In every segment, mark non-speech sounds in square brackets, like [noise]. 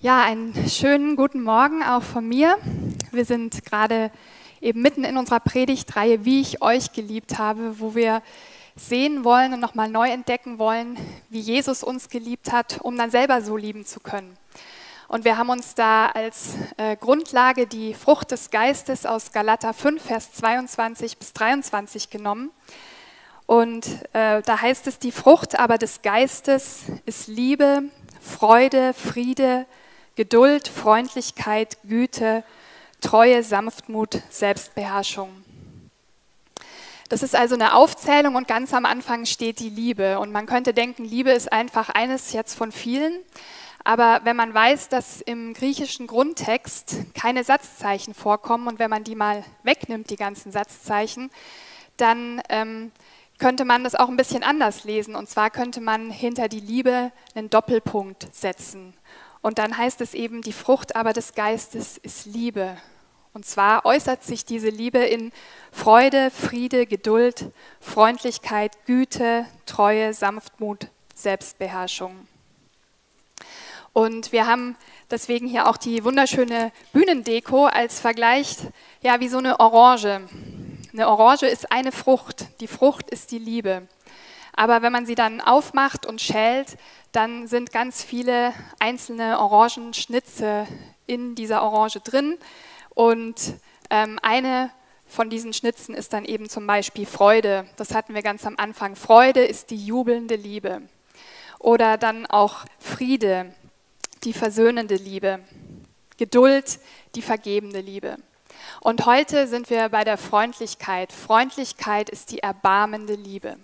Ja, einen schönen guten Morgen auch von mir. Wir sind gerade eben mitten in unserer Predigtreihe, wie ich euch geliebt habe, wo wir sehen wollen und nochmal neu entdecken wollen, wie Jesus uns geliebt hat, um dann selber so lieben zu können. Und wir haben uns da als äh, Grundlage die Frucht des Geistes aus Galater 5, Vers 22 bis 23 genommen. Und äh, da heißt es, die Frucht aber des Geistes ist Liebe, Freude, Friede, Geduld, Freundlichkeit, Güte, Treue, Sanftmut, Selbstbeherrschung. Das ist also eine Aufzählung und ganz am Anfang steht die Liebe. Und man könnte denken, Liebe ist einfach eines jetzt von vielen. Aber wenn man weiß, dass im griechischen Grundtext keine Satzzeichen vorkommen und wenn man die mal wegnimmt, die ganzen Satzzeichen, dann ähm, könnte man das auch ein bisschen anders lesen. Und zwar könnte man hinter die Liebe einen Doppelpunkt setzen. Und dann heißt es eben, die Frucht aber des Geistes ist Liebe. Und zwar äußert sich diese Liebe in Freude, Friede, Geduld, Freundlichkeit, Güte, Treue, Sanftmut, Selbstbeherrschung. Und wir haben deswegen hier auch die wunderschöne Bühnendeko als Vergleich, ja, wie so eine Orange. Eine Orange ist eine Frucht, die Frucht ist die Liebe. Aber wenn man sie dann aufmacht und schält, dann sind ganz viele einzelne Orangenschnitze in dieser Orange drin. Und ähm, eine von diesen Schnitzen ist dann eben zum Beispiel Freude. Das hatten wir ganz am Anfang. Freude ist die jubelnde Liebe. Oder dann auch Friede, die versöhnende Liebe. Geduld, die vergebende Liebe. Und heute sind wir bei der Freundlichkeit. Freundlichkeit ist die erbarmende Liebe.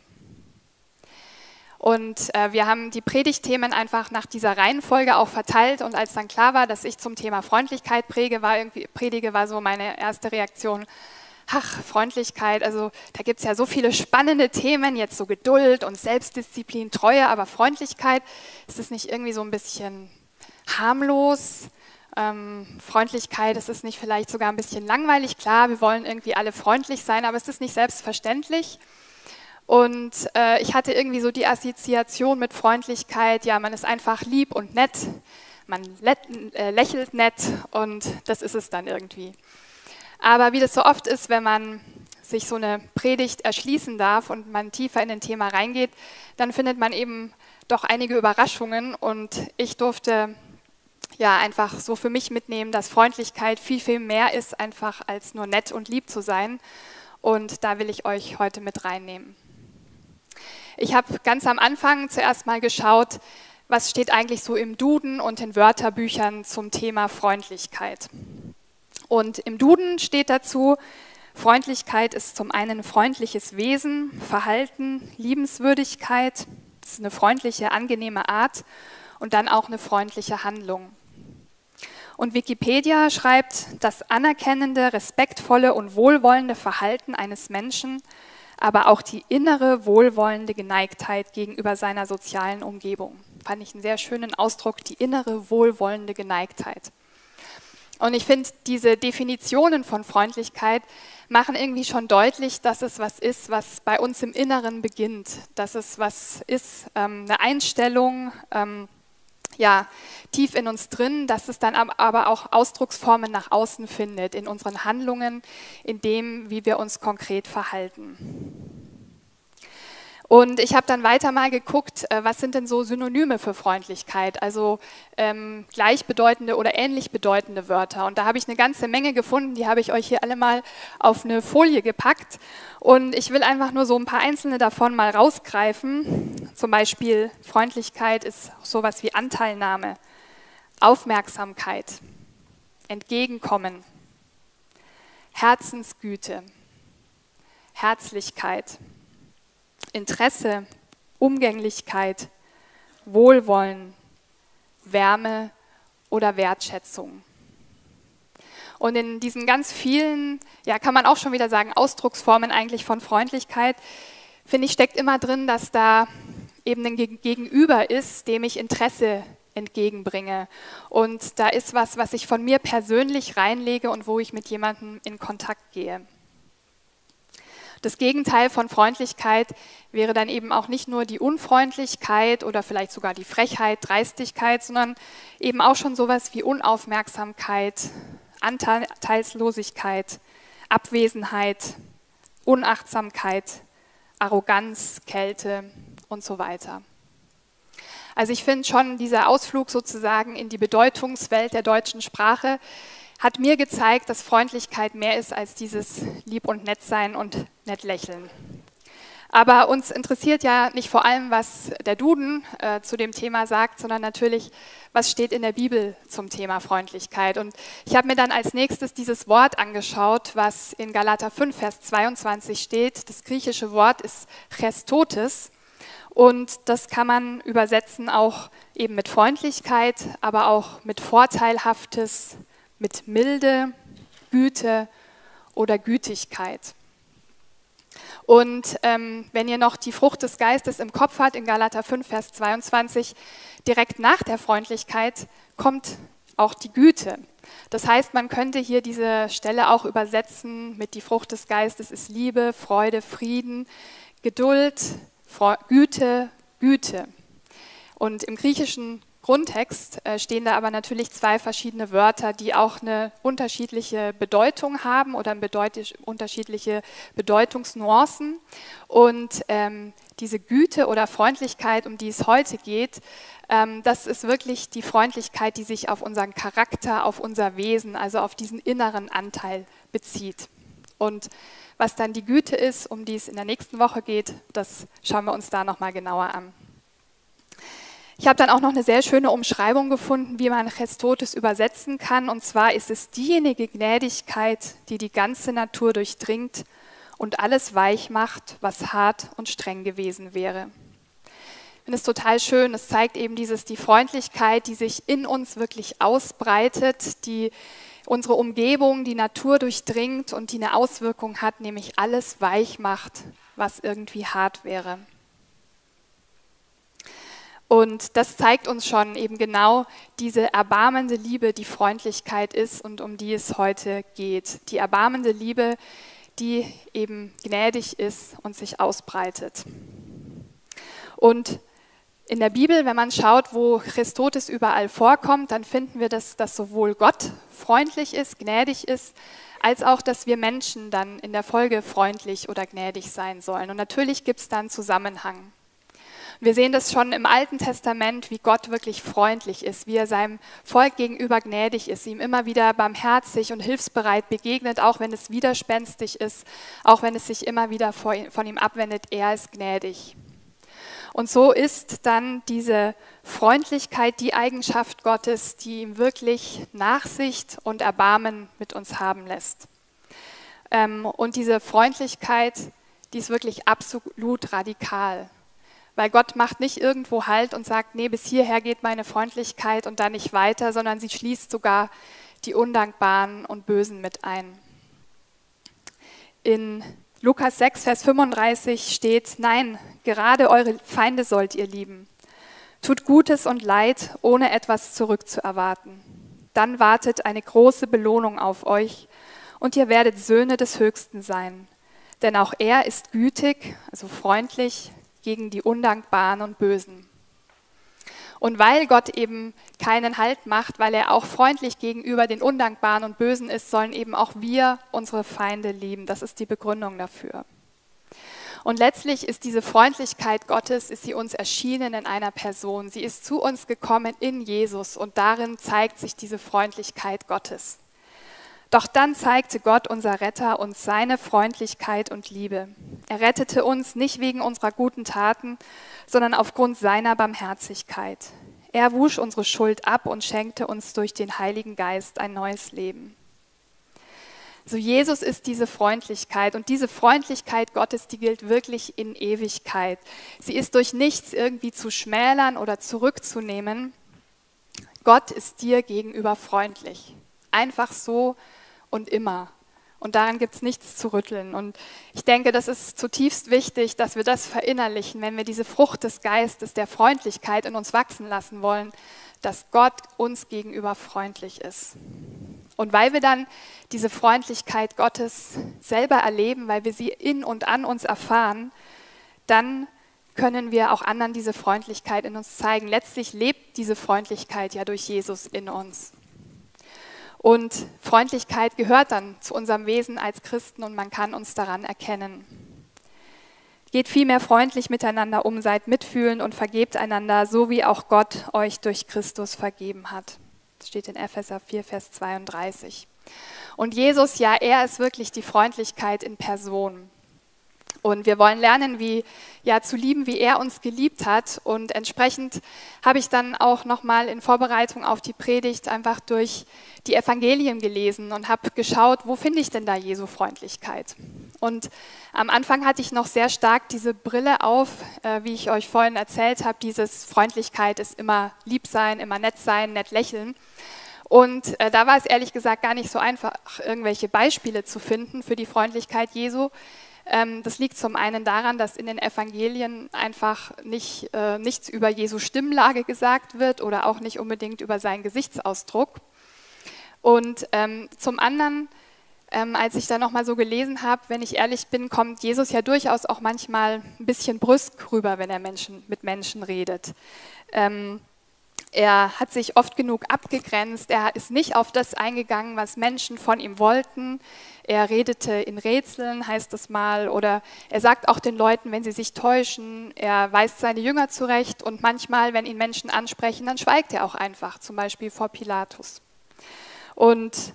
Und äh, wir haben die Predigtthemen einfach nach dieser Reihenfolge auch verteilt. Und als dann klar war, dass ich zum Thema Freundlichkeit präge, war irgendwie, predige, war so meine erste Reaktion, ach, Freundlichkeit, also da gibt es ja so viele spannende Themen, jetzt so Geduld und Selbstdisziplin, Treue, aber Freundlichkeit, ist es nicht irgendwie so ein bisschen harmlos? Ähm, Freundlichkeit, ist es nicht vielleicht sogar ein bisschen langweilig? Klar, wir wollen irgendwie alle freundlich sein, aber ist es nicht selbstverständlich? Und äh, ich hatte irgendwie so die Assoziation mit Freundlichkeit, ja, man ist einfach lieb und nett, man äh, lächelt nett und das ist es dann irgendwie. Aber wie das so oft ist, wenn man sich so eine Predigt erschließen darf und man tiefer in ein Thema reingeht, dann findet man eben doch einige Überraschungen und ich durfte ja einfach so für mich mitnehmen, dass Freundlichkeit viel, viel mehr ist, einfach als nur nett und lieb zu sein. Und da will ich euch heute mit reinnehmen. Ich habe ganz am Anfang zuerst mal geschaut, was steht eigentlich so im Duden und in Wörterbüchern zum Thema Freundlichkeit. Und im Duden steht dazu, Freundlichkeit ist zum einen freundliches Wesen, Verhalten, Liebenswürdigkeit, das ist eine freundliche, angenehme Art und dann auch eine freundliche Handlung. Und Wikipedia schreibt, das anerkennende, respektvolle und wohlwollende Verhalten eines Menschen aber auch die innere wohlwollende Geneigtheit gegenüber seiner sozialen Umgebung. Fand ich einen sehr schönen Ausdruck, die innere wohlwollende Geneigtheit. Und ich finde, diese Definitionen von Freundlichkeit machen irgendwie schon deutlich, dass es was ist, was bei uns im Inneren beginnt, dass es was ist, ähm, eine Einstellung, ähm, ja, tief in uns drin, dass es dann aber auch Ausdrucksformen nach außen findet, in unseren Handlungen, in dem, wie wir uns konkret verhalten. Und ich habe dann weiter mal geguckt, äh, was sind denn so Synonyme für Freundlichkeit, also ähm, gleichbedeutende oder ähnlich bedeutende Wörter. Und da habe ich eine ganze Menge gefunden, die habe ich euch hier alle mal auf eine Folie gepackt. Und ich will einfach nur so ein paar einzelne davon mal rausgreifen. Zum Beispiel Freundlichkeit ist sowas wie Anteilnahme, Aufmerksamkeit, Entgegenkommen, Herzensgüte, Herzlichkeit. Interesse, Umgänglichkeit, Wohlwollen, Wärme oder Wertschätzung. Und in diesen ganz vielen, ja, kann man auch schon wieder sagen, Ausdrucksformen eigentlich von Freundlichkeit, finde ich, steckt immer drin, dass da eben ein Gegenüber ist, dem ich Interesse entgegenbringe. Und da ist was, was ich von mir persönlich reinlege und wo ich mit jemandem in Kontakt gehe. Das Gegenteil von Freundlichkeit wäre dann eben auch nicht nur die Unfreundlichkeit oder vielleicht sogar die Frechheit, Dreistigkeit, sondern eben auch schon sowas wie Unaufmerksamkeit, Anteilslosigkeit, Abwesenheit, Unachtsamkeit, Arroganz, Kälte und so weiter. Also ich finde schon, dieser Ausflug sozusagen in die Bedeutungswelt der deutschen Sprache hat mir gezeigt, dass Freundlichkeit mehr ist als dieses Lieb und Nett sein und nett lächeln. Aber uns interessiert ja nicht vor allem, was der Duden äh, zu dem Thema sagt, sondern natürlich, was steht in der Bibel zum Thema Freundlichkeit. Und ich habe mir dann als nächstes dieses Wort angeschaut, was in Galater 5, Vers 22 steht. Das griechische Wort ist Chestotes. Und das kann man übersetzen auch eben mit Freundlichkeit, aber auch mit Vorteilhaftes, mit Milde, Güte oder Gütigkeit. Und ähm, wenn ihr noch die Frucht des Geistes im Kopf habt, in Galater 5, Vers 22, direkt nach der Freundlichkeit kommt auch die Güte. Das heißt, man könnte hier diese Stelle auch übersetzen mit die Frucht des Geistes ist Liebe, Freude, Frieden, Geduld, Güte, Güte. Und im griechischen Grundtext äh, stehen da aber natürlich zwei verschiedene Wörter, die auch eine unterschiedliche Bedeutung haben oder unterschiedliche Bedeutungsnuancen. Und ähm, diese Güte oder Freundlichkeit, um die es heute geht, ähm, das ist wirklich die Freundlichkeit, die sich auf unseren Charakter, auf unser Wesen, also auf diesen inneren Anteil bezieht. Und was dann die Güte ist, um die es in der nächsten Woche geht, das schauen wir uns da nochmal genauer an. Ich habe dann auch noch eine sehr schöne Umschreibung gefunden, wie man Chestotes übersetzen kann. Und zwar ist es diejenige Gnädigkeit, die die ganze Natur durchdringt und alles weich macht, was hart und streng gewesen wäre. Ich finde es total schön. Es zeigt eben dieses, die Freundlichkeit, die sich in uns wirklich ausbreitet, die unsere Umgebung, die Natur durchdringt und die eine Auswirkung hat, nämlich alles weich macht, was irgendwie hart wäre. Und das zeigt uns schon eben genau diese erbarmende Liebe, die Freundlichkeit ist und um die es heute geht. Die erbarmende Liebe, die eben gnädig ist und sich ausbreitet. Und in der Bibel, wenn man schaut, wo Christotes überall vorkommt, dann finden wir, dass, dass sowohl Gott freundlich ist, gnädig ist, als auch, dass wir Menschen dann in der Folge freundlich oder gnädig sein sollen. Und natürlich gibt es da einen Zusammenhang. Wir sehen das schon im Alten Testament, wie Gott wirklich freundlich ist, wie er seinem Volk gegenüber gnädig ist, ihm immer wieder barmherzig und hilfsbereit begegnet, auch wenn es widerspenstig ist, auch wenn es sich immer wieder von ihm abwendet. Er ist gnädig. Und so ist dann diese Freundlichkeit die Eigenschaft Gottes, die ihm wirklich Nachsicht und Erbarmen mit uns haben lässt. Ähm, und diese Freundlichkeit, die ist wirklich absolut radikal. Weil Gott macht nicht irgendwo Halt und sagt, nee, bis hierher geht meine Freundlichkeit und dann nicht weiter, sondern sie schließt sogar die Undankbaren und Bösen mit ein. In Lukas 6, Vers 35 steht, nein, gerade eure Feinde sollt ihr lieben. Tut Gutes und Leid, ohne etwas zurückzuerwarten. Dann wartet eine große Belohnung auf euch und ihr werdet Söhne des Höchsten sein. Denn auch er ist gütig, also freundlich, gegen die Undankbaren und Bösen. Und weil Gott eben keinen Halt macht, weil er auch freundlich gegenüber den Undankbaren und Bösen ist, sollen eben auch wir unsere Feinde lieben. Das ist die Begründung dafür. Und letztlich ist diese Freundlichkeit Gottes, ist sie uns erschienen in einer Person. Sie ist zu uns gekommen in Jesus und darin zeigt sich diese Freundlichkeit Gottes. Doch dann zeigte Gott, unser Retter, uns seine Freundlichkeit und Liebe. Er rettete uns nicht wegen unserer guten Taten, sondern aufgrund seiner Barmherzigkeit. Er wusch unsere Schuld ab und schenkte uns durch den Heiligen Geist ein neues Leben. So Jesus ist diese Freundlichkeit und diese Freundlichkeit Gottes, die gilt wirklich in Ewigkeit. Sie ist durch nichts irgendwie zu schmälern oder zurückzunehmen. Gott ist dir gegenüber freundlich. Einfach so und immer. Und daran gibt es nichts zu rütteln. Und ich denke, das ist zutiefst wichtig, dass wir das verinnerlichen, wenn wir diese Frucht des Geistes, der Freundlichkeit in uns wachsen lassen wollen, dass Gott uns gegenüber freundlich ist. Und weil wir dann diese Freundlichkeit Gottes selber erleben, weil wir sie in und an uns erfahren, dann können wir auch anderen diese Freundlichkeit in uns zeigen. Letztlich lebt diese Freundlichkeit ja durch Jesus in uns. Und Freundlichkeit gehört dann zu unserem Wesen als Christen und man kann uns daran erkennen. Geht vielmehr freundlich miteinander um, seid mitfühlend und vergebt einander, so wie auch Gott euch durch Christus vergeben hat. Das steht in Epheser 4, Vers 32. Und Jesus, ja, er ist wirklich die Freundlichkeit in Person. Und wir wollen lernen, wie ja zu lieben, wie er uns geliebt hat. Und entsprechend habe ich dann auch nochmal in Vorbereitung auf die Predigt einfach durch die Evangelien gelesen und habe geschaut, wo finde ich denn da Jesu Freundlichkeit? Und am Anfang hatte ich noch sehr stark diese Brille auf, äh, wie ich euch vorhin erzählt habe, dieses Freundlichkeit ist immer lieb sein, immer nett sein, nett lächeln. Und äh, da war es ehrlich gesagt gar nicht so einfach, irgendwelche Beispiele zu finden für die Freundlichkeit Jesu. Ähm, das liegt zum einen daran, dass in den Evangelien einfach nicht, äh, nichts über Jesu Stimmlage gesagt wird oder auch nicht unbedingt über seinen Gesichtsausdruck. Und ähm, zum anderen, ähm, als ich da nochmal so gelesen habe, wenn ich ehrlich bin, kommt Jesus ja durchaus auch manchmal ein bisschen brüsk rüber, wenn er Menschen, mit Menschen redet. Ähm, er hat sich oft genug abgegrenzt. Er ist nicht auf das eingegangen, was Menschen von ihm wollten. Er redete in Rätseln, heißt es mal, oder er sagt auch den Leuten, wenn sie sich täuschen, er weist seine Jünger zurecht und manchmal, wenn ihn Menschen ansprechen, dann schweigt er auch einfach, zum Beispiel vor Pilatus. Und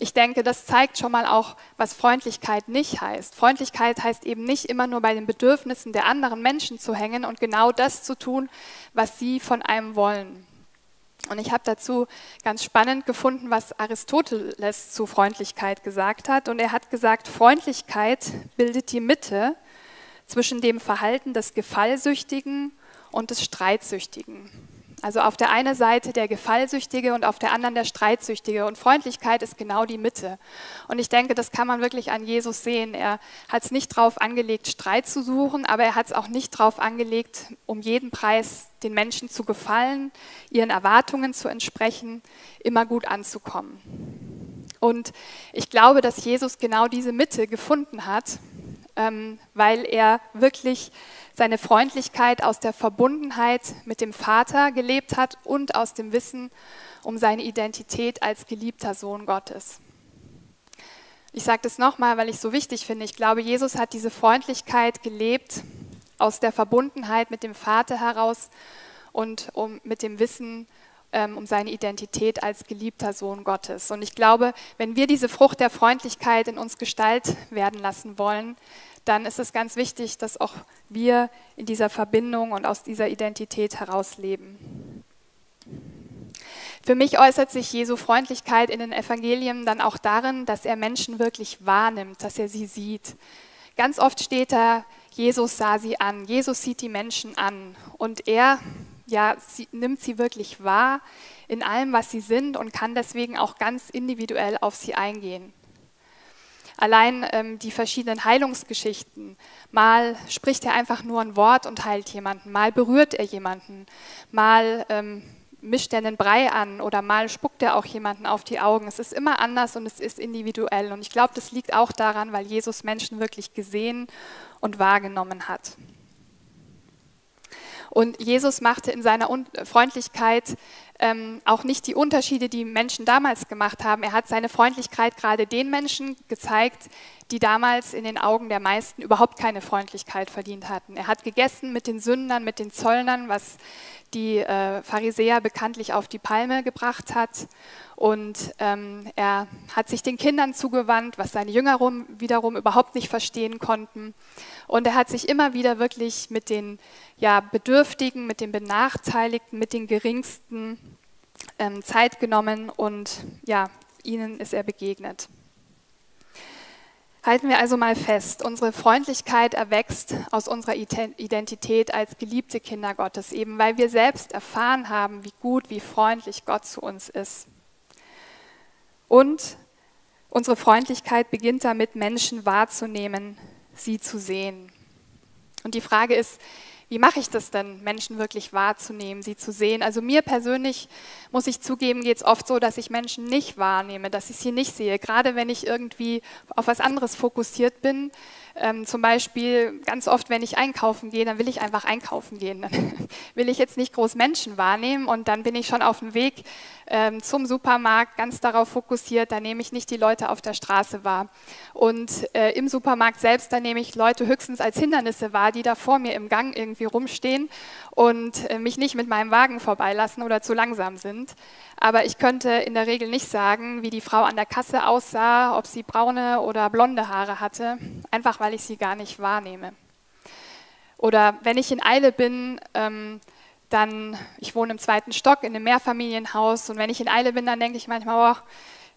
ich denke, das zeigt schon mal auch, was Freundlichkeit nicht heißt. Freundlichkeit heißt eben nicht immer nur bei den Bedürfnissen der anderen Menschen zu hängen und genau das zu tun, was sie von einem wollen. Und ich habe dazu ganz spannend gefunden, was Aristoteles zu Freundlichkeit gesagt hat. Und er hat gesagt, Freundlichkeit bildet die Mitte zwischen dem Verhalten des Gefallsüchtigen und des Streitsüchtigen. Also auf der einen Seite der Gefallsüchtige und auf der anderen der Streitsüchtige. Und Freundlichkeit ist genau die Mitte. Und ich denke, das kann man wirklich an Jesus sehen. Er hat es nicht darauf angelegt, Streit zu suchen, aber er hat es auch nicht darauf angelegt, um jeden Preis den Menschen zu gefallen, ihren Erwartungen zu entsprechen, immer gut anzukommen. Und ich glaube, dass Jesus genau diese Mitte gefunden hat, ähm, weil er wirklich seine Freundlichkeit aus der Verbundenheit mit dem Vater gelebt hat und aus dem Wissen um seine Identität als geliebter Sohn Gottes. Ich sage das nochmal, weil ich es so wichtig finde. Ich glaube, Jesus hat diese Freundlichkeit gelebt aus der Verbundenheit mit dem Vater heraus und um, mit dem Wissen ähm, um seine Identität als geliebter Sohn Gottes. Und ich glaube, wenn wir diese Frucht der Freundlichkeit in uns Gestalt werden lassen wollen, dann ist es ganz wichtig, dass auch wir in dieser Verbindung und aus dieser Identität heraus leben. Für mich äußert sich Jesu Freundlichkeit in den Evangelien dann auch darin, dass er Menschen wirklich wahrnimmt, dass er sie sieht. Ganz oft steht da, Jesus sah sie an, Jesus sieht die Menschen an und er ja, sie, nimmt sie wirklich wahr in allem, was sie sind und kann deswegen auch ganz individuell auf sie eingehen. Allein ähm, die verschiedenen Heilungsgeschichten. Mal spricht er einfach nur ein Wort und heilt jemanden, mal berührt er jemanden, mal ähm, mischt er einen Brei an oder mal spuckt er auch jemanden auf die Augen. Es ist immer anders und es ist individuell. Und ich glaube, das liegt auch daran, weil Jesus Menschen wirklich gesehen und wahrgenommen hat. Und Jesus machte in seiner Freundlichkeit ähm, auch nicht die Unterschiede, die Menschen damals gemacht haben. Er hat seine Freundlichkeit gerade den Menschen gezeigt, die damals in den Augen der meisten überhaupt keine Freundlichkeit verdient hatten. Er hat gegessen mit den Sündern, mit den Zöllnern, was die äh, Pharisäer bekanntlich auf die Palme gebracht hat. Und ähm, er hat sich den Kindern zugewandt, was seine Jünger rum, wiederum überhaupt nicht verstehen konnten. Und er hat sich immer wieder wirklich mit den ja, Bedürftigen, mit den Benachteiligten, mit den Geringsten ähm, Zeit genommen und ja, ihnen ist er begegnet. Halten wir also mal fest, unsere Freundlichkeit erwächst aus unserer Identität als geliebte Kinder Gottes, eben weil wir selbst erfahren haben, wie gut, wie freundlich Gott zu uns ist. Und unsere Freundlichkeit beginnt damit, Menschen wahrzunehmen, sie zu sehen. Und die Frage ist, wie mache ich das denn, Menschen wirklich wahrzunehmen, sie zu sehen? Also mir persönlich, muss ich zugeben, geht es oft so, dass ich Menschen nicht wahrnehme, dass ich sie nicht sehe. Gerade wenn ich irgendwie auf was anderes fokussiert bin, ähm, zum Beispiel ganz oft, wenn ich einkaufen gehe, dann will ich einfach einkaufen gehen. Dann [laughs] will ich jetzt nicht groß Menschen wahrnehmen und dann bin ich schon auf dem Weg ähm, zum Supermarkt ganz darauf fokussiert, da nehme ich nicht die Leute auf der Straße wahr. Und äh, im Supermarkt selbst, da nehme ich Leute höchstens als Hindernisse wahr, die da vor mir im Gang irgendwie rumstehen und äh, mich nicht mit meinem Wagen vorbeilassen oder zu langsam sind. Aber ich könnte in der Regel nicht sagen, wie die Frau an der Kasse aussah, ob sie braune oder blonde Haare hatte, einfach weil ich sie gar nicht wahrnehme. Oder wenn ich in Eile bin, ähm, dann, ich wohne im zweiten Stock in einem Mehrfamilienhaus und wenn ich in Eile bin, dann denke ich manchmal, oh,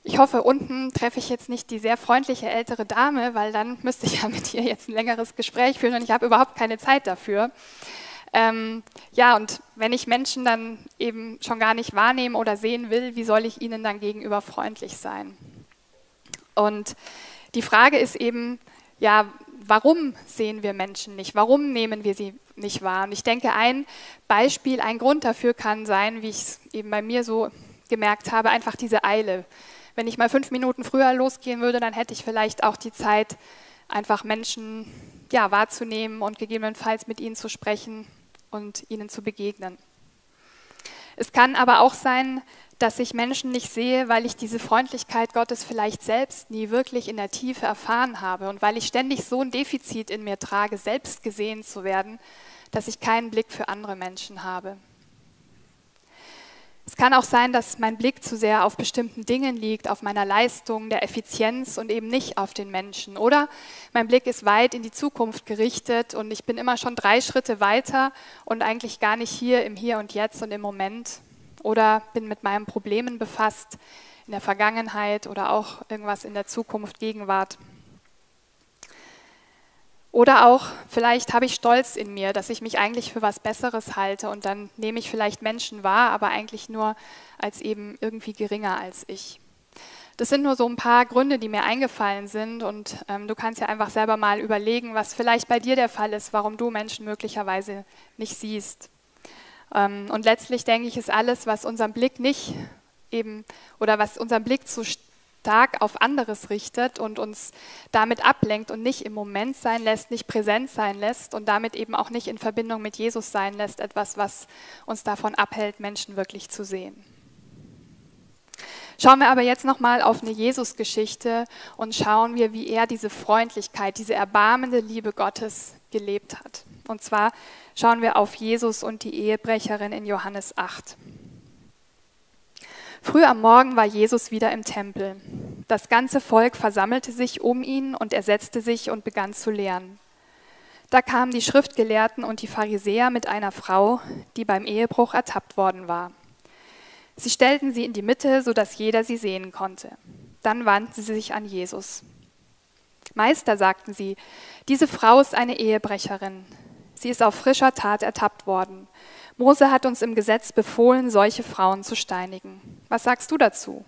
ich hoffe, unten treffe ich jetzt nicht die sehr freundliche ältere Dame, weil dann müsste ich ja mit ihr jetzt ein längeres Gespräch führen und ich habe überhaupt keine Zeit dafür. Ähm, ja, und wenn ich Menschen dann eben schon gar nicht wahrnehmen oder sehen will, wie soll ich ihnen dann gegenüber freundlich sein? Und die Frage ist eben, ja, warum sehen wir Menschen nicht? Warum nehmen wir sie nicht wahr? Und ich denke, ein Beispiel, ein Grund dafür kann sein, wie ich es eben bei mir so gemerkt habe, einfach diese Eile. Wenn ich mal fünf Minuten früher losgehen würde, dann hätte ich vielleicht auch die Zeit, einfach Menschen ja, wahrzunehmen und gegebenenfalls mit ihnen zu sprechen und ihnen zu begegnen. Es kann aber auch sein, dass ich Menschen nicht sehe, weil ich diese Freundlichkeit Gottes vielleicht selbst nie wirklich in der Tiefe erfahren habe und weil ich ständig so ein Defizit in mir trage, selbst gesehen zu werden, dass ich keinen Blick für andere Menschen habe. Es kann auch sein, dass mein Blick zu sehr auf bestimmten Dingen liegt, auf meiner Leistung, der Effizienz und eben nicht auf den Menschen. Oder mein Blick ist weit in die Zukunft gerichtet und ich bin immer schon drei Schritte weiter und eigentlich gar nicht hier im Hier und Jetzt und im Moment oder bin mit meinen Problemen befasst in der Vergangenheit oder auch irgendwas in der Zukunft, Gegenwart. Oder auch, vielleicht habe ich Stolz in mir, dass ich mich eigentlich für was Besseres halte und dann nehme ich vielleicht Menschen wahr, aber eigentlich nur als eben irgendwie geringer als ich. Das sind nur so ein paar Gründe, die mir eingefallen sind und ähm, du kannst ja einfach selber mal überlegen, was vielleicht bei dir der Fall ist, warum du Menschen möglicherweise nicht siehst. Ähm, und letztlich denke ich, ist alles, was unseren Blick nicht eben oder was unseren Blick zu stark auf anderes richtet und uns damit ablenkt und nicht im Moment sein lässt, nicht präsent sein lässt und damit eben auch nicht in Verbindung mit Jesus sein lässt, etwas, was uns davon abhält, Menschen wirklich zu sehen. Schauen wir aber jetzt nochmal auf eine Jesus-Geschichte und schauen wir, wie er diese Freundlichkeit, diese erbarmende Liebe Gottes gelebt hat. Und zwar schauen wir auf Jesus und die Ehebrecherin in Johannes 8. Früh am Morgen war Jesus wieder im Tempel. Das ganze Volk versammelte sich um ihn und er setzte sich und begann zu lehren. Da kamen die Schriftgelehrten und die Pharisäer mit einer Frau, die beim Ehebruch ertappt worden war. Sie stellten sie in die Mitte, sodass jeder sie sehen konnte. Dann wandten sie sich an Jesus. Meister, sagten sie, diese Frau ist eine Ehebrecherin. Sie ist auf frischer Tat ertappt worden. Mose hat uns im Gesetz befohlen, solche Frauen zu steinigen. Was sagst du dazu?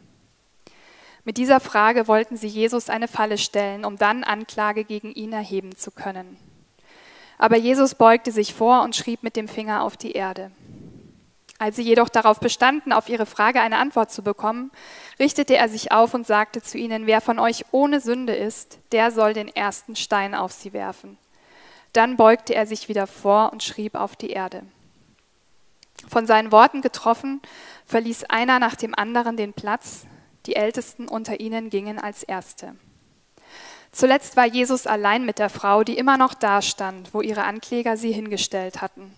Mit dieser Frage wollten sie Jesus eine Falle stellen, um dann Anklage gegen ihn erheben zu können. Aber Jesus beugte sich vor und schrieb mit dem Finger auf die Erde. Als sie jedoch darauf bestanden, auf ihre Frage eine Antwort zu bekommen, richtete er sich auf und sagte zu ihnen, wer von euch ohne Sünde ist, der soll den ersten Stein auf sie werfen. Dann beugte er sich wieder vor und schrieb auf die Erde. Von seinen Worten getroffen, verließ einer nach dem anderen den Platz, die Ältesten unter ihnen gingen als Erste. Zuletzt war Jesus allein mit der Frau, die immer noch dastand, wo ihre Ankläger sie hingestellt hatten.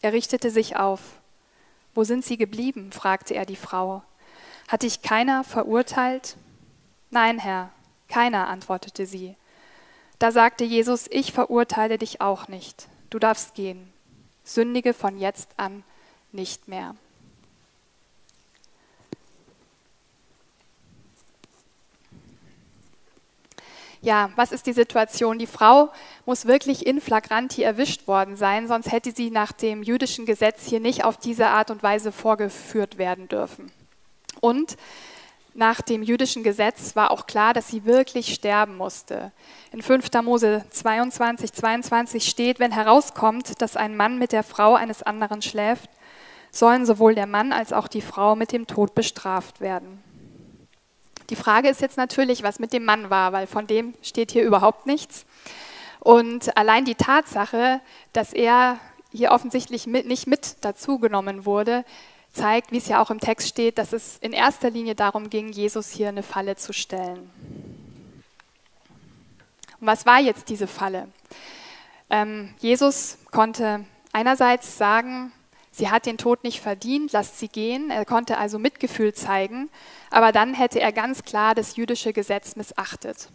Er richtete sich auf. Wo sind sie geblieben? fragte er die Frau. Hat dich keiner verurteilt? Nein, Herr, keiner, antwortete sie. Da sagte Jesus, ich verurteile dich auch nicht. Du darfst gehen. Sündige von jetzt an nicht mehr. Ja, was ist die Situation? Die Frau muss wirklich in flagranti erwischt worden sein, sonst hätte sie nach dem jüdischen Gesetz hier nicht auf diese Art und Weise vorgeführt werden dürfen. Und nach dem jüdischen Gesetz war auch klar, dass sie wirklich sterben musste. In 5. Mose 22, 22 steht, wenn herauskommt, dass ein Mann mit der Frau eines anderen schläft, sollen sowohl der Mann als auch die Frau mit dem Tod bestraft werden. Die Frage ist jetzt natürlich, was mit dem Mann war, weil von dem steht hier überhaupt nichts. Und allein die Tatsache, dass er hier offensichtlich mit, nicht mit dazugenommen wurde, zeigt, wie es ja auch im Text steht, dass es in erster Linie darum ging, Jesus hier eine Falle zu stellen. Und was war jetzt diese Falle? Ähm, Jesus konnte einerseits sagen, sie hat den Tod nicht verdient, lasst sie gehen. Er konnte also Mitgefühl zeigen, aber dann hätte er ganz klar das jüdische Gesetz missachtet.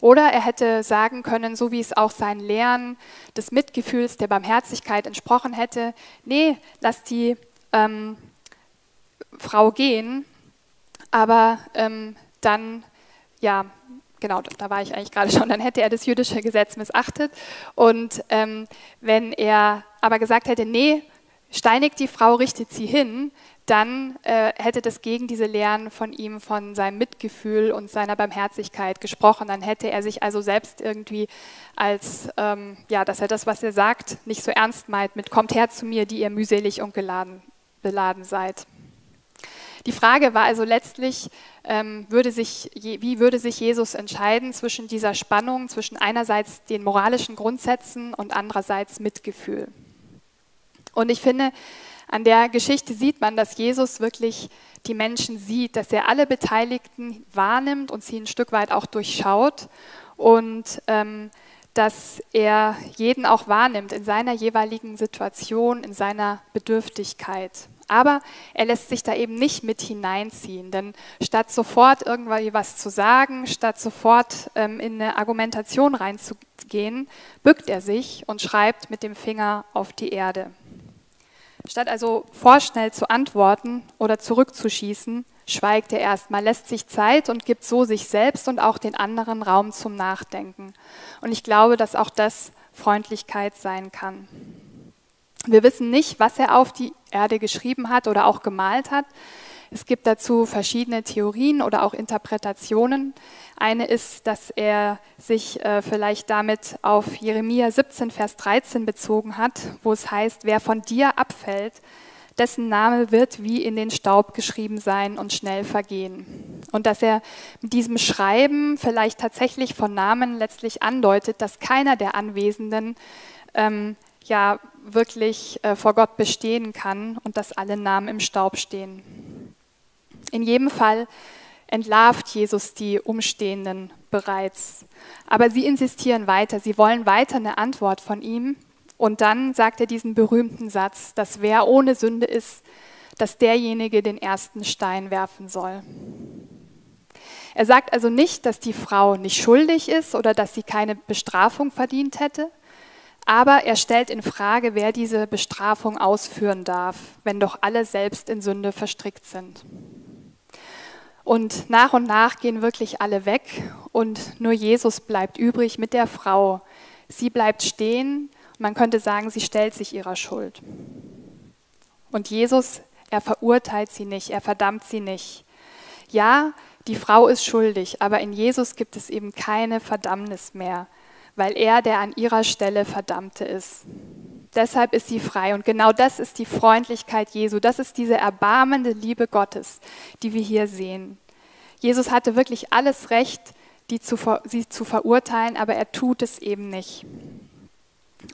Oder er hätte sagen können, so wie es auch sein Lehren des Mitgefühls, der Barmherzigkeit entsprochen hätte, nee, lass die ähm, Frau gehen, aber ähm, dann, ja, genau, da war ich eigentlich gerade [laughs] schon, dann hätte er das jüdische Gesetz missachtet. Und ähm, wenn er aber gesagt hätte, nee, steinigt die Frau, richtet sie hin, dann äh, hätte das gegen diese Lehren von ihm, von seinem Mitgefühl und seiner Barmherzigkeit gesprochen. Dann hätte er sich also selbst irgendwie als, ähm, ja, dass er das, was er sagt, nicht so ernst meint mit, kommt her zu mir, die ihr mühselig und geladen beladen seid. Die Frage war also letztlich, ähm, würde sich, wie würde sich Jesus entscheiden zwischen dieser Spannung, zwischen einerseits den moralischen Grundsätzen und andererseits Mitgefühl. Und ich finde, an der Geschichte sieht man, dass Jesus wirklich die Menschen sieht, dass er alle Beteiligten wahrnimmt und sie ein Stück weit auch durchschaut und ähm, dass er jeden auch wahrnimmt in seiner jeweiligen Situation, in seiner Bedürftigkeit. Aber er lässt sich da eben nicht mit hineinziehen, denn statt sofort irgendwie was zu sagen, statt sofort ähm, in eine Argumentation reinzugehen, bückt er sich und schreibt mit dem Finger auf die Erde. Statt also vorschnell zu antworten oder zurückzuschießen, schweigt er erstmal, lässt sich Zeit und gibt so sich selbst und auch den anderen Raum zum Nachdenken. Und ich glaube, dass auch das Freundlichkeit sein kann. Wir wissen nicht, was er auf die Erde geschrieben hat oder auch gemalt hat. Es gibt dazu verschiedene Theorien oder auch Interpretationen. Eine ist, dass er sich äh, vielleicht damit auf Jeremia 17, Vers 13 bezogen hat, wo es heißt, wer von dir abfällt, dessen Name wird wie in den Staub geschrieben sein und schnell vergehen. Und dass er mit diesem Schreiben vielleicht tatsächlich von Namen letztlich andeutet, dass keiner der Anwesenden ähm, ja wirklich äh, vor Gott bestehen kann und dass alle Namen im Staub stehen. In jedem Fall entlarvt Jesus die Umstehenden bereits. Aber sie insistieren weiter, sie wollen weiter eine Antwort von ihm. Und dann sagt er diesen berühmten Satz, dass wer ohne Sünde ist, dass derjenige den ersten Stein werfen soll. Er sagt also nicht, dass die Frau nicht schuldig ist oder dass sie keine Bestrafung verdient hätte, aber er stellt in Frage, wer diese Bestrafung ausführen darf, wenn doch alle selbst in Sünde verstrickt sind. Und nach und nach gehen wirklich alle weg und nur Jesus bleibt übrig mit der Frau. Sie bleibt stehen, man könnte sagen, sie stellt sich ihrer Schuld. Und Jesus, er verurteilt sie nicht, er verdammt sie nicht. Ja, die Frau ist schuldig, aber in Jesus gibt es eben keine Verdammnis mehr, weil er der an ihrer Stelle Verdammte ist. Deshalb ist sie frei. Und genau das ist die Freundlichkeit Jesu. Das ist diese erbarmende Liebe Gottes, die wir hier sehen. Jesus hatte wirklich alles Recht, die zu, sie zu verurteilen, aber er tut es eben nicht.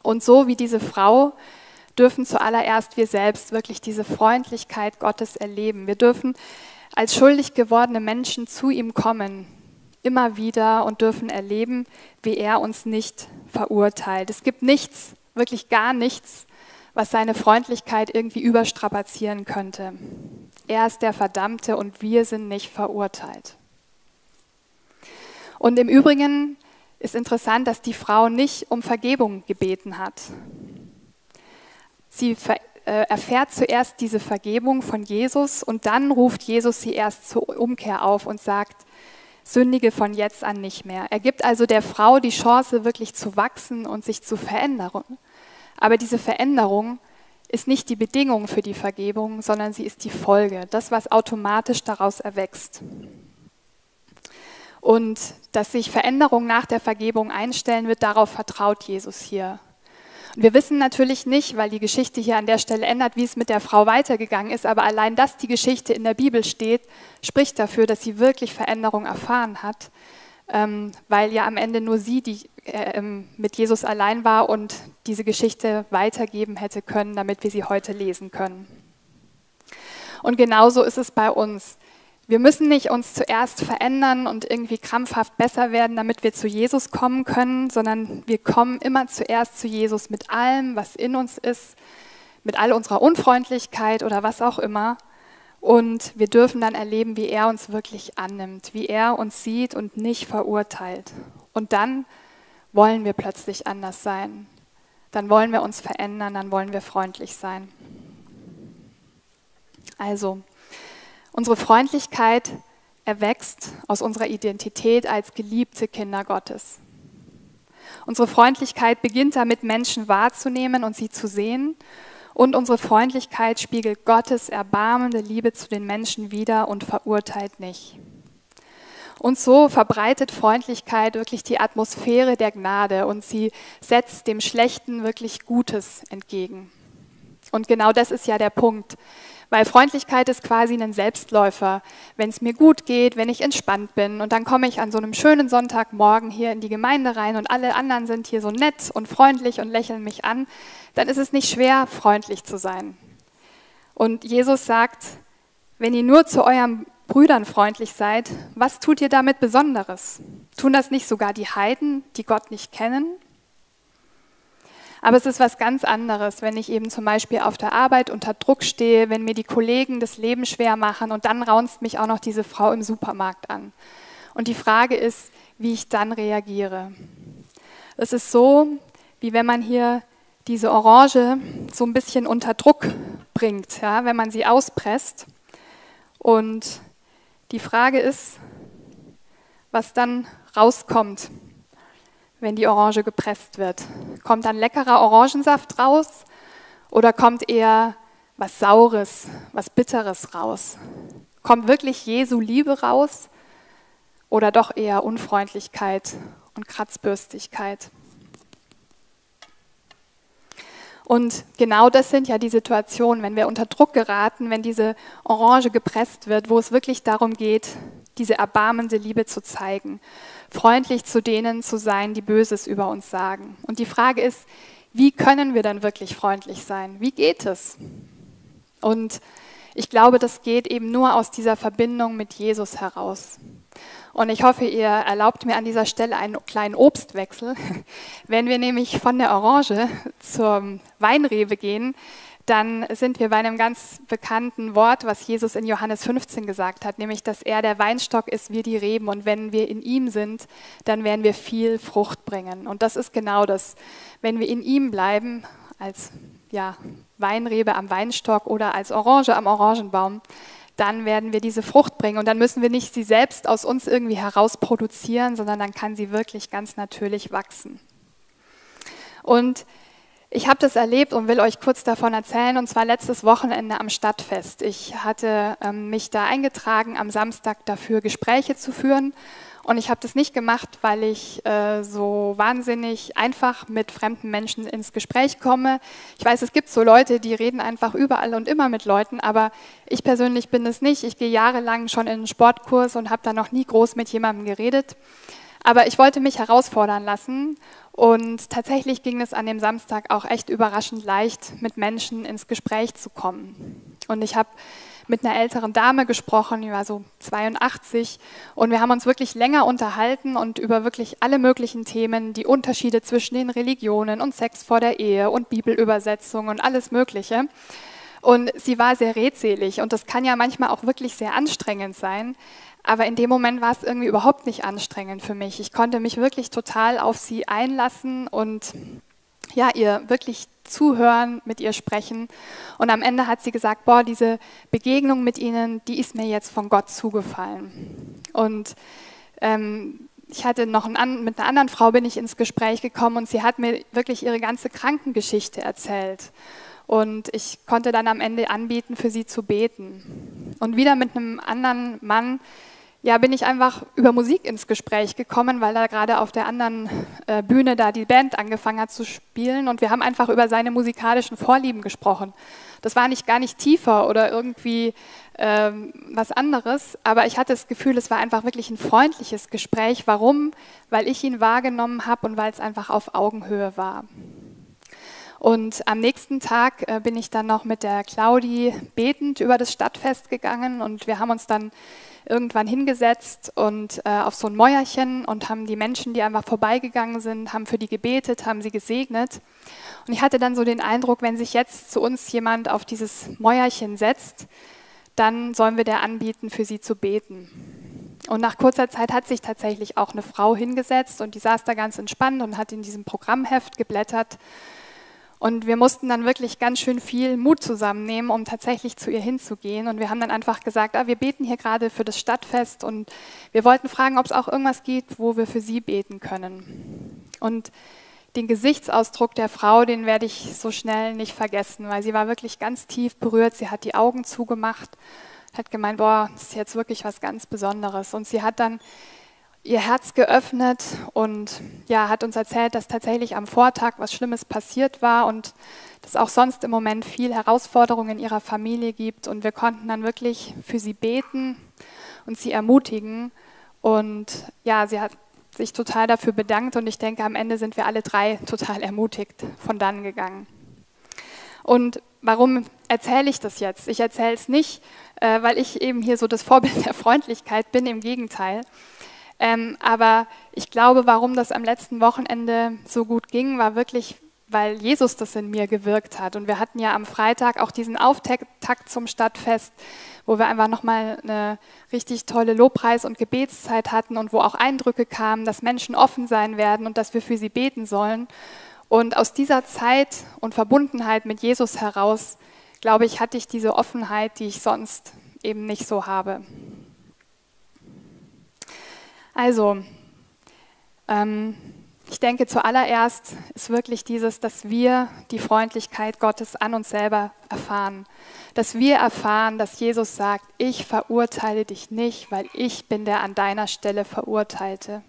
Und so wie diese Frau dürfen zuallererst wir selbst wirklich diese Freundlichkeit Gottes erleben. Wir dürfen als schuldig gewordene Menschen zu ihm kommen, immer wieder und dürfen erleben, wie er uns nicht verurteilt. Es gibt nichts, wirklich gar nichts, was seine Freundlichkeit irgendwie überstrapazieren könnte. Er ist der Verdammte und wir sind nicht verurteilt. Und im Übrigen ist interessant, dass die Frau nicht um Vergebung gebeten hat. Sie äh, erfährt zuerst diese Vergebung von Jesus und dann ruft Jesus sie erst zur Umkehr auf und sagt, sündige von jetzt an nicht mehr. Er gibt also der Frau die Chance, wirklich zu wachsen und sich zu verändern. Aber diese Veränderung ist nicht die Bedingung für die Vergebung, sondern sie ist die Folge, das, was automatisch daraus erwächst. Und dass sich Veränderungen nach der Vergebung einstellen wird, darauf vertraut Jesus hier. Und wir wissen natürlich nicht, weil die Geschichte hier an der Stelle ändert, wie es mit der Frau weitergegangen ist, aber allein, dass die Geschichte in der Bibel steht, spricht dafür, dass sie wirklich Veränderung erfahren hat, ähm, weil ja am Ende nur sie, die äh, ähm, mit Jesus allein war und diese Geschichte weitergeben hätte können, damit wir sie heute lesen können. Und genauso ist es bei uns. Wir müssen nicht uns zuerst verändern und irgendwie krampfhaft besser werden, damit wir zu Jesus kommen können, sondern wir kommen immer zuerst zu Jesus mit allem, was in uns ist, mit all unserer Unfreundlichkeit oder was auch immer. Und wir dürfen dann erleben, wie er uns wirklich annimmt, wie er uns sieht und nicht verurteilt. Und dann wollen wir plötzlich anders sein. Dann wollen wir uns verändern, dann wollen wir freundlich sein. Also, unsere Freundlichkeit erwächst aus unserer Identität als geliebte Kinder Gottes. Unsere Freundlichkeit beginnt damit, Menschen wahrzunehmen und sie zu sehen. Und unsere Freundlichkeit spiegelt Gottes erbarmende Liebe zu den Menschen wider und verurteilt nicht. Und so verbreitet Freundlichkeit wirklich die Atmosphäre der Gnade und sie setzt dem Schlechten wirklich Gutes entgegen. Und genau das ist ja der Punkt. Weil Freundlichkeit ist quasi ein Selbstläufer. Wenn es mir gut geht, wenn ich entspannt bin und dann komme ich an so einem schönen Sonntagmorgen hier in die Gemeinde rein und alle anderen sind hier so nett und freundlich und lächeln mich an, dann ist es nicht schwer, freundlich zu sein. Und Jesus sagt, wenn ihr nur zu eurem Brüdern freundlich seid, was tut ihr damit Besonderes? Tun das nicht sogar die Heiden, die Gott nicht kennen? Aber es ist was ganz anderes, wenn ich eben zum Beispiel auf der Arbeit unter Druck stehe, wenn mir die Kollegen das Leben schwer machen und dann raunzt mich auch noch diese Frau im Supermarkt an. Und die Frage ist, wie ich dann reagiere. Es ist so, wie wenn man hier diese Orange so ein bisschen unter Druck bringt, ja, wenn man sie auspresst. Und die Frage ist, was dann rauskommt, wenn die Orange gepresst wird. Kommt dann leckerer Orangensaft raus oder kommt eher was Saures, was Bitteres raus? Kommt wirklich Jesu Liebe raus oder doch eher Unfreundlichkeit und Kratzbürstigkeit? Und genau das sind ja die Situationen, wenn wir unter Druck geraten, wenn diese Orange gepresst wird, wo es wirklich darum geht, diese erbarmende Liebe zu zeigen, freundlich zu denen zu sein, die Böses über uns sagen. Und die Frage ist, wie können wir dann wirklich freundlich sein? Wie geht es? Und ich glaube, das geht eben nur aus dieser Verbindung mit Jesus heraus. Und ich hoffe, ihr erlaubt mir an dieser Stelle einen kleinen Obstwechsel. [laughs] Wenn wir nämlich von der Orange [laughs] zur Weinrebe gehen, dann sind wir bei einem ganz bekannten Wort, was Jesus in Johannes 15 gesagt hat, nämlich, dass er der Weinstock ist, wir die Reben. Und wenn wir in ihm sind, dann werden wir viel Frucht bringen. Und das ist genau das. Wenn wir in ihm bleiben, als ja, Weinrebe am Weinstock oder als Orange am Orangenbaum, dann werden wir diese Frucht bringen. Und dann müssen wir nicht sie selbst aus uns irgendwie heraus produzieren, sondern dann kann sie wirklich ganz natürlich wachsen. Und ich habe das erlebt und will euch kurz davon erzählen, und zwar letztes Wochenende am Stadtfest. Ich hatte ähm, mich da eingetragen, am Samstag dafür Gespräche zu führen. Und ich habe das nicht gemacht, weil ich äh, so wahnsinnig einfach mit fremden Menschen ins Gespräch komme. Ich weiß, es gibt so Leute, die reden einfach überall und immer mit Leuten, aber ich persönlich bin es nicht. Ich gehe jahrelang schon in einen Sportkurs und habe da noch nie groß mit jemandem geredet. Aber ich wollte mich herausfordern lassen und tatsächlich ging es an dem Samstag auch echt überraschend leicht, mit Menschen ins Gespräch zu kommen. Und ich habe mit einer älteren Dame gesprochen, die war so 82 und wir haben uns wirklich länger unterhalten und über wirklich alle möglichen Themen, die Unterschiede zwischen den Religionen und Sex vor der Ehe und Bibelübersetzung und alles Mögliche. Und sie war sehr redselig und das kann ja manchmal auch wirklich sehr anstrengend sein. Aber in dem Moment war es irgendwie überhaupt nicht anstrengend für mich. Ich konnte mich wirklich total auf sie einlassen und ja, ihr wirklich zuhören, mit ihr sprechen. Und am Ende hat sie gesagt, boah, diese Begegnung mit ihnen, die ist mir jetzt von Gott zugefallen. Und ähm, ich hatte noch einen, mit einer anderen Frau bin ich ins Gespräch gekommen und sie hat mir wirklich ihre ganze Krankengeschichte erzählt. Und ich konnte dann am Ende anbieten, für sie zu beten. Und wieder mit einem anderen Mann, ja, bin ich einfach über Musik ins Gespräch gekommen, weil da gerade auf der anderen äh, Bühne da die Band angefangen hat zu spielen und wir haben einfach über seine musikalischen Vorlieben gesprochen. Das war nicht gar nicht tiefer oder irgendwie ähm, was anderes, aber ich hatte das Gefühl, es war einfach wirklich ein freundliches Gespräch. Warum? Weil ich ihn wahrgenommen habe und weil es einfach auf Augenhöhe war. Und am nächsten Tag äh, bin ich dann noch mit der Claudi betend über das Stadtfest gegangen und wir haben uns dann irgendwann hingesetzt und äh, auf so ein Mäuerchen und haben die Menschen, die einfach vorbeigegangen sind, haben für die gebetet, haben sie gesegnet. Und ich hatte dann so den Eindruck, wenn sich jetzt zu uns jemand auf dieses Mäuerchen setzt, dann sollen wir der anbieten, für sie zu beten. Und nach kurzer Zeit hat sich tatsächlich auch eine Frau hingesetzt und die saß da ganz entspannt und hat in diesem Programmheft geblättert und wir mussten dann wirklich ganz schön viel Mut zusammennehmen, um tatsächlich zu ihr hinzugehen. Und wir haben dann einfach gesagt, ah, wir beten hier gerade für das Stadtfest und wir wollten fragen, ob es auch irgendwas gibt, wo wir für sie beten können. Und den Gesichtsausdruck der Frau, den werde ich so schnell nicht vergessen, weil sie war wirklich ganz tief berührt. Sie hat die Augen zugemacht, hat gemeint, boah, das ist jetzt wirklich was ganz Besonderes. Und sie hat dann ihr Herz geöffnet und ja, hat uns erzählt, dass tatsächlich am Vortag was Schlimmes passiert war und dass auch sonst im Moment viel Herausforderungen in ihrer Familie gibt. Und wir konnten dann wirklich für sie beten und sie ermutigen. Und ja, sie hat sich total dafür bedankt und ich denke, am Ende sind wir alle drei total ermutigt von dann gegangen. Und warum erzähle ich das jetzt? Ich erzähle es nicht, äh, weil ich eben hier so das Vorbild [laughs] der Freundlichkeit bin, im Gegenteil. Ähm, aber ich glaube, warum das am letzten Wochenende so gut ging, war wirklich, weil Jesus das in mir gewirkt hat. Und wir hatten ja am Freitag auch diesen Auftakt zum Stadtfest, wo wir einfach nochmal eine richtig tolle Lobpreis- und Gebetszeit hatten und wo auch Eindrücke kamen, dass Menschen offen sein werden und dass wir für sie beten sollen. Und aus dieser Zeit und Verbundenheit mit Jesus heraus, glaube ich, hatte ich diese Offenheit, die ich sonst eben nicht so habe. Also, ähm, ich denke, zuallererst ist wirklich dieses, dass wir die Freundlichkeit Gottes an uns selber erfahren. Dass wir erfahren, dass Jesus sagt, ich verurteile dich nicht, weil ich bin der an deiner Stelle Verurteilte.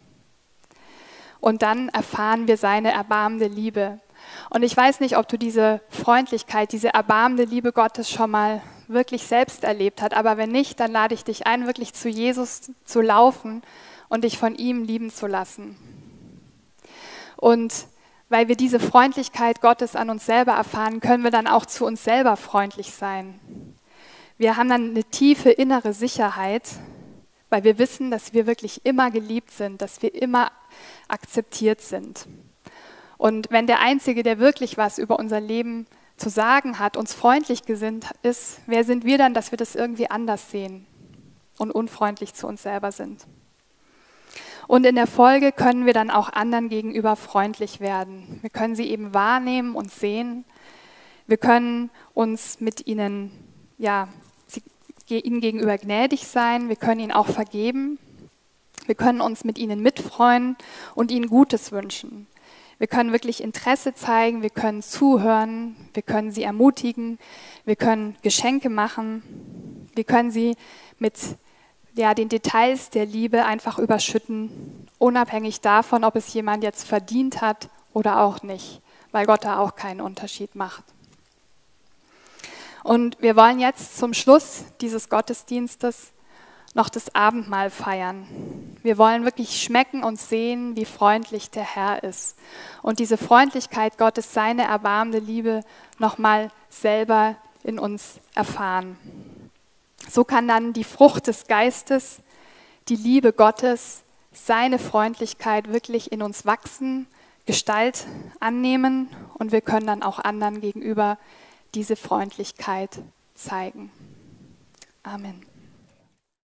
Und dann erfahren wir seine erbarmende Liebe. Und ich weiß nicht, ob du diese Freundlichkeit, diese erbarmende Liebe Gottes schon mal wirklich selbst erlebt hast, aber wenn nicht, dann lade ich dich ein, wirklich zu Jesus zu laufen und dich von ihm lieben zu lassen. Und weil wir diese Freundlichkeit Gottes an uns selber erfahren, können wir dann auch zu uns selber freundlich sein. Wir haben dann eine tiefe innere Sicherheit, weil wir wissen, dass wir wirklich immer geliebt sind, dass wir immer akzeptiert sind. Und wenn der Einzige, der wirklich was über unser Leben zu sagen hat, uns freundlich gesinnt ist, wer sind wir dann, dass wir das irgendwie anders sehen und unfreundlich zu uns selber sind? Und in der Folge können wir dann auch anderen gegenüber freundlich werden. Wir können sie eben wahrnehmen und sehen. Wir können uns mit ihnen, ja, sie, ihnen gegenüber gnädig sein. Wir können ihnen auch vergeben. Wir können uns mit ihnen mitfreuen und ihnen Gutes wünschen. Wir können wirklich Interesse zeigen, wir können zuhören, wir können sie ermutigen, wir können Geschenke machen, wir können sie mit ja, den Details der Liebe einfach überschütten, unabhängig davon, ob es jemand jetzt verdient hat oder auch nicht, weil Gott da auch keinen Unterschied macht. Und wir wollen jetzt zum Schluss dieses Gottesdienstes noch das Abendmahl feiern. Wir wollen wirklich schmecken und sehen, wie freundlich der Herr ist. Und diese Freundlichkeit Gottes, seine erbarmende Liebe nochmal selber in uns erfahren. So kann dann die Frucht des Geistes, die Liebe Gottes, seine Freundlichkeit wirklich in uns wachsen, Gestalt annehmen und wir können dann auch anderen gegenüber diese Freundlichkeit zeigen. Amen.